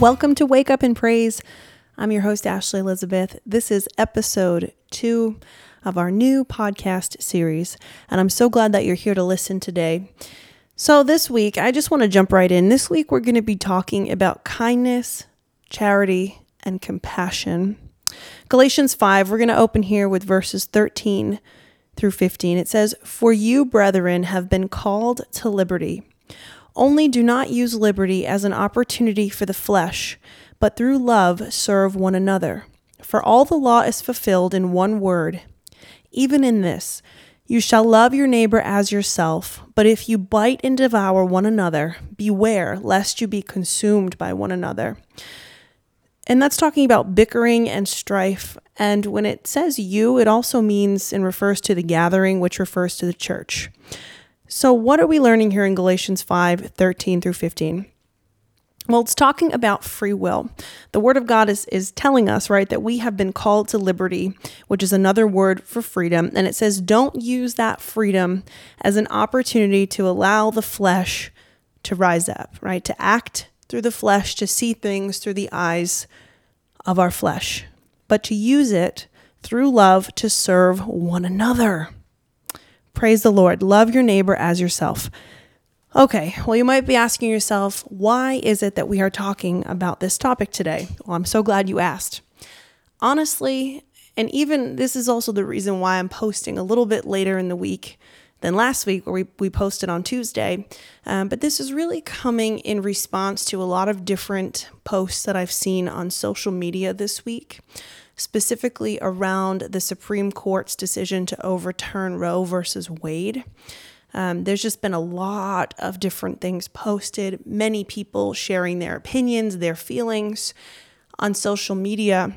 Welcome to Wake Up and Praise. I'm your host, Ashley Elizabeth. This is episode two of our new podcast series, and I'm so glad that you're here to listen today. So, this week, I just want to jump right in. This week, we're going to be talking about kindness, charity, and compassion. Galatians 5, we're going to open here with verses 13 through 15. It says, For you, brethren, have been called to liberty. Only do not use liberty as an opportunity for the flesh, but through love serve one another. For all the law is fulfilled in one word, even in this you shall love your neighbor as yourself. But if you bite and devour one another, beware lest you be consumed by one another. And that's talking about bickering and strife. And when it says you, it also means and refers to the gathering, which refers to the church. So, what are we learning here in Galatians 5 13 through 15? Well, it's talking about free will. The Word of God is, is telling us, right, that we have been called to liberty, which is another word for freedom. And it says, don't use that freedom as an opportunity to allow the flesh to rise up, right? To act through the flesh, to see things through the eyes of our flesh, but to use it through love to serve one another. Praise the Lord. Love your neighbor as yourself. Okay, well, you might be asking yourself, why is it that we are talking about this topic today? Well, I'm so glad you asked. Honestly, and even this is also the reason why I'm posting a little bit later in the week than last week, where we, we posted on Tuesday. Um, but this is really coming in response to a lot of different posts that I've seen on social media this week, specifically around the Supreme Court's decision to overturn Roe versus Wade. Um, there's just been a lot of different things posted, many people sharing their opinions, their feelings on social media.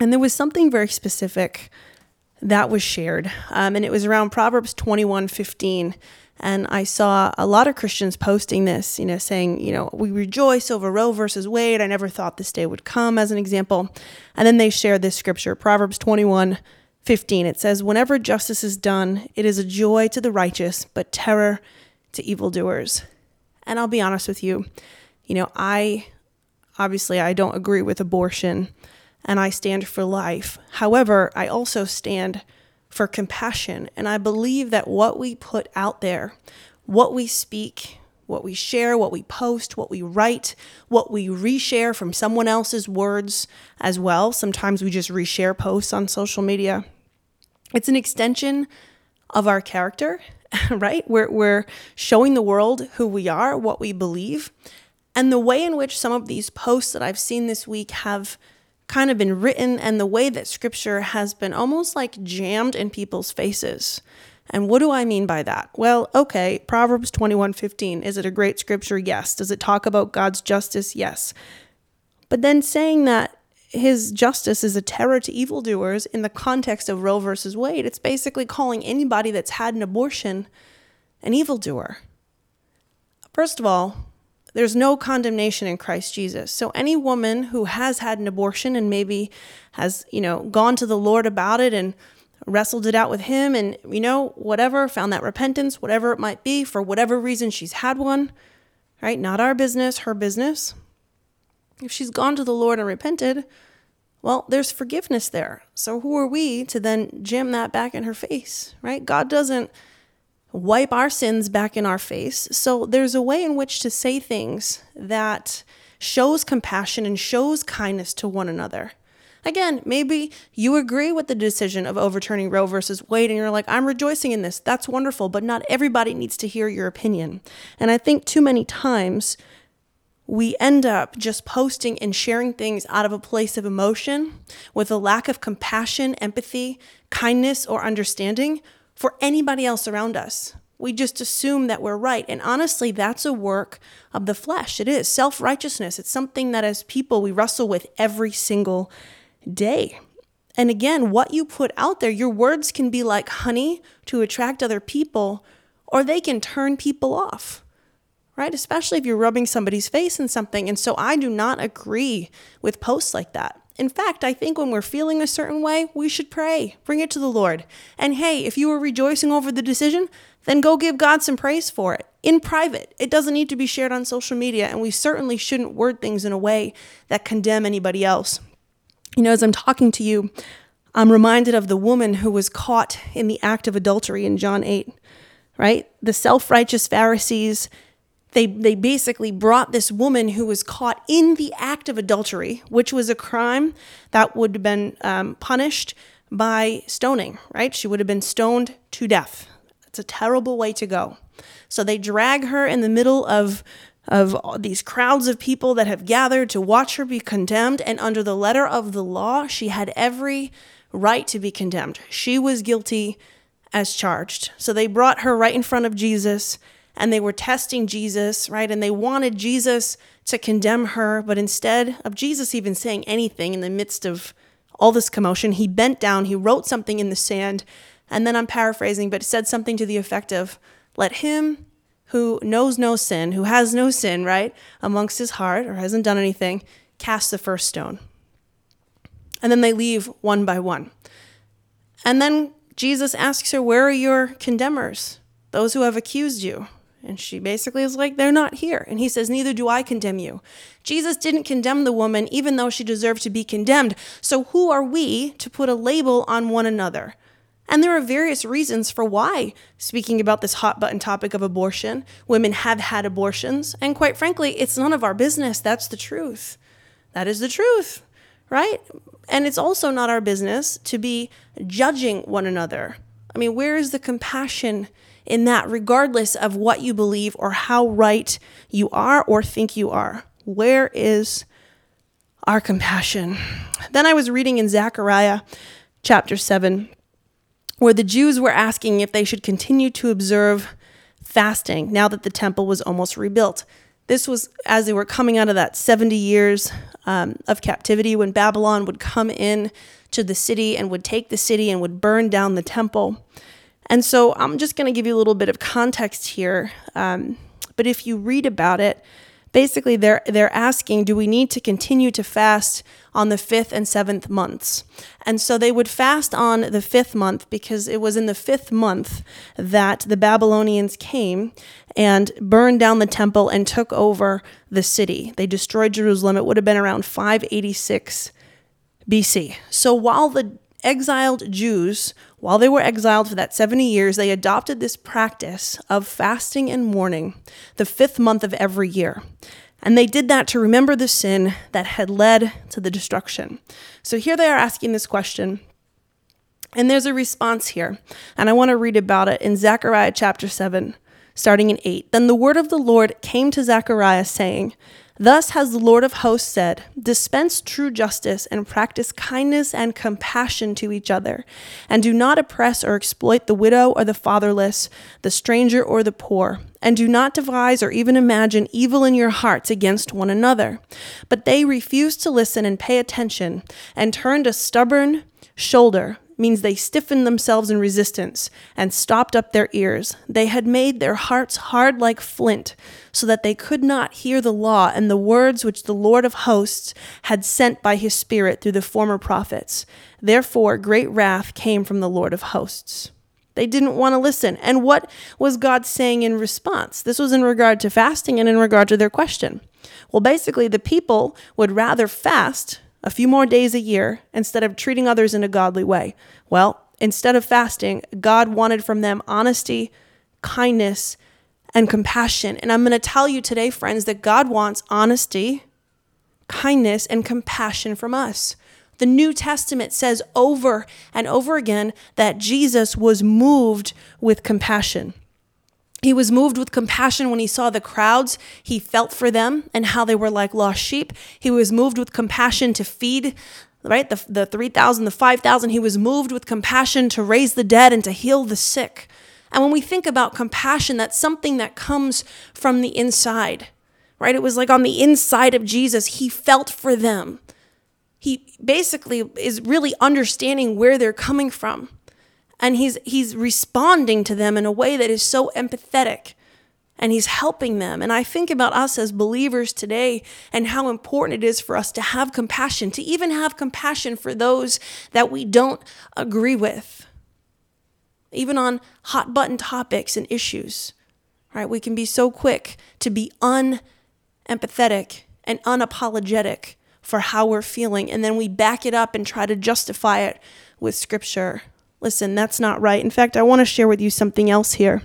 And there was something very specific that was shared, um, and it was around Proverbs 21 15. And I saw a lot of Christians posting this, you know, saying, you know, we rejoice over Roe versus Wade. I never thought this day would come, as an example. And then they shared this scripture, Proverbs 21 15, it says, Whenever justice is done, it is a joy to the righteous, but terror to evildoers. And I'll be honest with you, you know, I obviously I don't agree with abortion and I stand for life. However, I also stand for compassion. And I believe that what we put out there, what we speak, what we share, what we post, what we write, what we reshare from someone else's words as well. Sometimes we just reshare posts on social media. It's an extension of our character, right? We're, we're showing the world who we are, what we believe. And the way in which some of these posts that I've seen this week have kind of been written, and the way that scripture has been almost like jammed in people's faces. And what do I mean by that? Well, okay, Proverbs 21:15, is it a great scripture? Yes. Does it talk about God's justice? Yes. But then saying that his justice is a terror to evildoers in the context of Roe versus Wade. It's basically calling anybody that's had an abortion an evildoer. First of all, there's no condemnation in Christ Jesus. So any woman who has had an abortion and maybe has, you know, gone to the Lord about it and wrestled it out with him and, you know, whatever, found that repentance, whatever it might be, for whatever reason she's had one, right? Not our business, her business. If she's gone to the Lord and repented, well, there's forgiveness there. So who are we to then jam that back in her face, right? God doesn't wipe our sins back in our face. So there's a way in which to say things that shows compassion and shows kindness to one another. Again, maybe you agree with the decision of overturning Roe versus Wade and you're like, I'm rejoicing in this. That's wonderful, but not everybody needs to hear your opinion. And I think too many times we end up just posting and sharing things out of a place of emotion with a lack of compassion, empathy, kindness, or understanding for anybody else around us. We just assume that we're right. And honestly, that's a work of the flesh. It is self righteousness. It's something that as people we wrestle with every single day. And again, what you put out there, your words can be like honey to attract other people, or they can turn people off right? Especially if you're rubbing somebody's face in something. And so I do not agree with posts like that. In fact, I think when we're feeling a certain way, we should pray, bring it to the Lord. And hey, if you were rejoicing over the decision, then go give God some praise for it in private. It doesn't need to be shared on social media, and we certainly shouldn't word things in a way that condemn anybody else. You know, as I'm talking to you, I'm reminded of the woman who was caught in the act of adultery in John 8, right? The self righteous Pharisees, they, they basically brought this woman who was caught in the act of adultery, which was a crime that would have been um, punished by stoning, right? She would have been stoned to death. It's a terrible way to go. So they drag her in the middle of of these crowds of people that have gathered to watch her be condemned and under the letter of the law she had every right to be condemned. She was guilty as charged. So they brought her right in front of Jesus and they were testing Jesus, right? And they wanted Jesus to condemn her, but instead of Jesus even saying anything in the midst of all this commotion, he bent down, he wrote something in the sand, and then I'm paraphrasing, but said something to the effect of, Let him who knows no sin, who has no sin, right, amongst his heart or hasn't done anything, cast the first stone. And then they leave one by one. And then Jesus asks her, Where are your condemners? Those who have accused you. And she basically is like, They're not here. And he says, Neither do I condemn you. Jesus didn't condemn the woman, even though she deserved to be condemned. So who are we to put a label on one another? And there are various reasons for why, speaking about this hot button topic of abortion, women have had abortions. And quite frankly, it's none of our business. That's the truth. That is the truth, right? And it's also not our business to be judging one another. I mean, where is the compassion in that, regardless of what you believe or how right you are or think you are? Where is our compassion? Then I was reading in Zechariah chapter 7 where the Jews were asking if they should continue to observe fasting now that the temple was almost rebuilt. This was as they were coming out of that 70 years um, of captivity when Babylon would come in to the city and would take the city and would burn down the temple. And so I'm just going to give you a little bit of context here. Um, but if you read about it, basically they're they're asking do we need to continue to fast on the 5th and 7th months? And so they would fast on the 5th month because it was in the 5th month that the babylonians came and burned down the temple and took over the city. They destroyed jerusalem. It would have been around 586 bc so while the exiled jews while they were exiled for that 70 years, they adopted this practice of fasting and mourning the fifth month of every year. And they did that to remember the sin that had led to the destruction. So here they are asking this question. And there's a response here. And I want to read about it in Zechariah chapter 7, starting in 8. Then the word of the Lord came to Zechariah, saying, Thus has the Lord of hosts said Dispense true justice and practice kindness and compassion to each other, and do not oppress or exploit the widow or the fatherless, the stranger or the poor, and do not devise or even imagine evil in your hearts against one another. But they refused to listen and pay attention, and turned a stubborn shoulder means they stiffened themselves in resistance and stopped up their ears. They had made their hearts hard like flint, so that they could not hear the law and the words which the Lord of hosts had sent by his Spirit through the former prophets. Therefore, great wrath came from the Lord of hosts. They didn't want to listen. And what was God saying in response? This was in regard to fasting and in regard to their question. Well, basically, the people would rather fast a few more days a year instead of treating others in a godly way. Well, instead of fasting, God wanted from them honesty, kindness, and compassion. And I'm going to tell you today, friends, that God wants honesty, kindness, and compassion from us. The New Testament says over and over again that Jesus was moved with compassion. He was moved with compassion when he saw the crowds. He felt for them and how they were like lost sheep. He was moved with compassion to feed, right? The, the 3,000, the 5,000. He was moved with compassion to raise the dead and to heal the sick. And when we think about compassion, that's something that comes from the inside, right? It was like on the inside of Jesus, he felt for them. He basically is really understanding where they're coming from and he's he's responding to them in a way that is so empathetic and he's helping them. And I think about us as believers today and how important it is for us to have compassion, to even have compassion for those that we don't agree with, even on hot button topics and issues. Right? We can be so quick to be unempathetic and unapologetic for how we're feeling, and then we back it up and try to justify it with scripture. Listen, that's not right. In fact, I want to share with you something else here.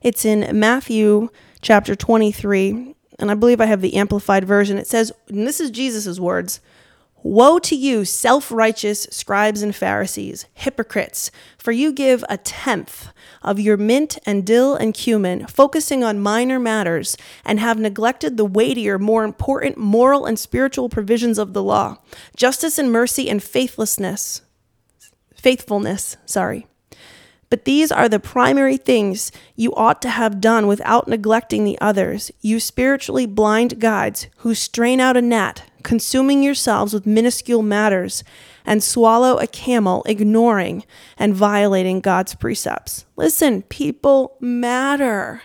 It's in Matthew chapter 23, and I believe I have the amplified version. It says, and this is Jesus' words Woe to you, self righteous scribes and Pharisees, hypocrites, for you give a tenth of your mint and dill and cumin, focusing on minor matters, and have neglected the weightier, more important moral and spiritual provisions of the law justice and mercy and faithlessness. Faithfulness, sorry. But these are the primary things you ought to have done without neglecting the others, you spiritually blind guides who strain out a gnat, consuming yourselves with minuscule matters, and swallow a camel, ignoring and violating God's precepts. Listen, people matter.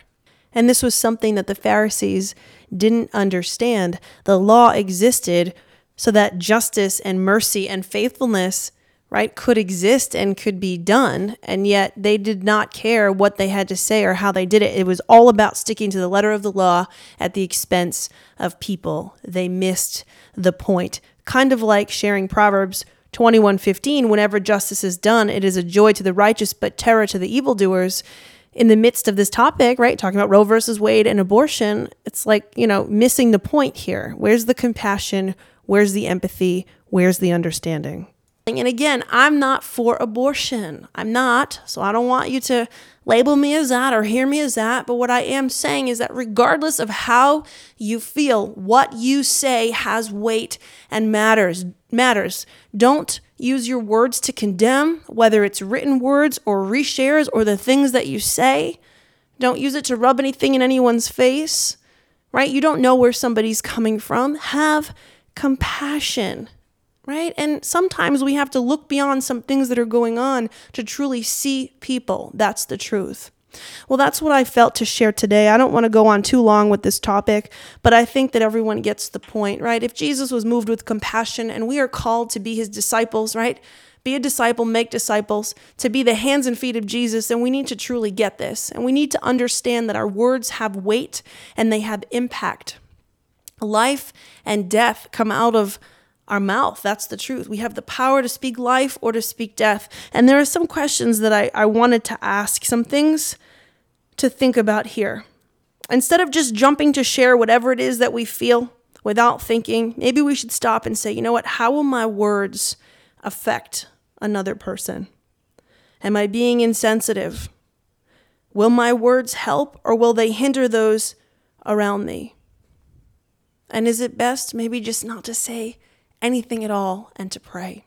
And this was something that the Pharisees didn't understand. The law existed so that justice and mercy and faithfulness right, could exist and could be done. And yet they did not care what they had to say or how they did it. It was all about sticking to the letter of the law at the expense of people. They missed the point. Kind of like sharing Proverbs 21:15 whenever justice is done it is a joy to the righteous but terror to the evildoers in the midst of this topic right talking about Roe versus Wade and abortion it's like you know missing the point here where's the compassion where's the empathy where's the understanding and again, I'm not for abortion. I'm not. So I don't want you to label me as that or hear me as that. But what I am saying is that regardless of how you feel, what you say has weight and matters. Matters. Don't use your words to condemn, whether it's written words or reshares or the things that you say. Don't use it to rub anything in anyone's face, right? You don't know where somebody's coming from. Have compassion right? And sometimes we have to look beyond some things that are going on to truly see people. That's the truth. Well, that's what I felt to share today. I don't want to go on too long with this topic, but I think that everyone gets the point, right? If Jesus was moved with compassion and we are called to be his disciples, right? Be a disciple, make disciples, to be the hands and feet of Jesus, then we need to truly get this. And we need to understand that our words have weight and they have impact. Life and death come out of our mouth. That's the truth. We have the power to speak life or to speak death. And there are some questions that I, I wanted to ask, some things to think about here. Instead of just jumping to share whatever it is that we feel without thinking, maybe we should stop and say, you know what? How will my words affect another person? Am I being insensitive? Will my words help or will they hinder those around me? And is it best maybe just not to say anything at all and to pray.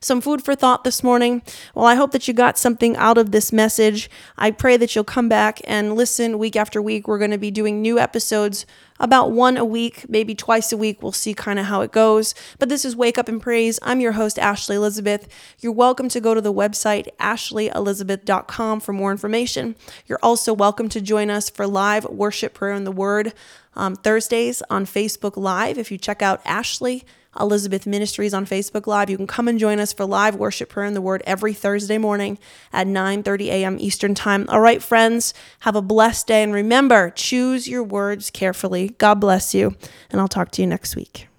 Some food for thought this morning. Well, I hope that you got something out of this message. I pray that you'll come back and listen week after week. We're going to be doing new episodes about one a week, maybe twice a week. We'll see kind of how it goes. But this is Wake Up and Praise. I'm your host, Ashley Elizabeth. You're welcome to go to the website, ashleyelizabeth.com, for more information. You're also welcome to join us for live worship, prayer, and the Word um, Thursdays on Facebook Live. If you check out Ashley, Elizabeth Ministries on Facebook Live. You can come and join us for live worship prayer in the Word every Thursday morning at 9:30 a.m. Eastern Time. All right, friends, have a blessed day and remember, choose your words carefully. God bless you, and I'll talk to you next week.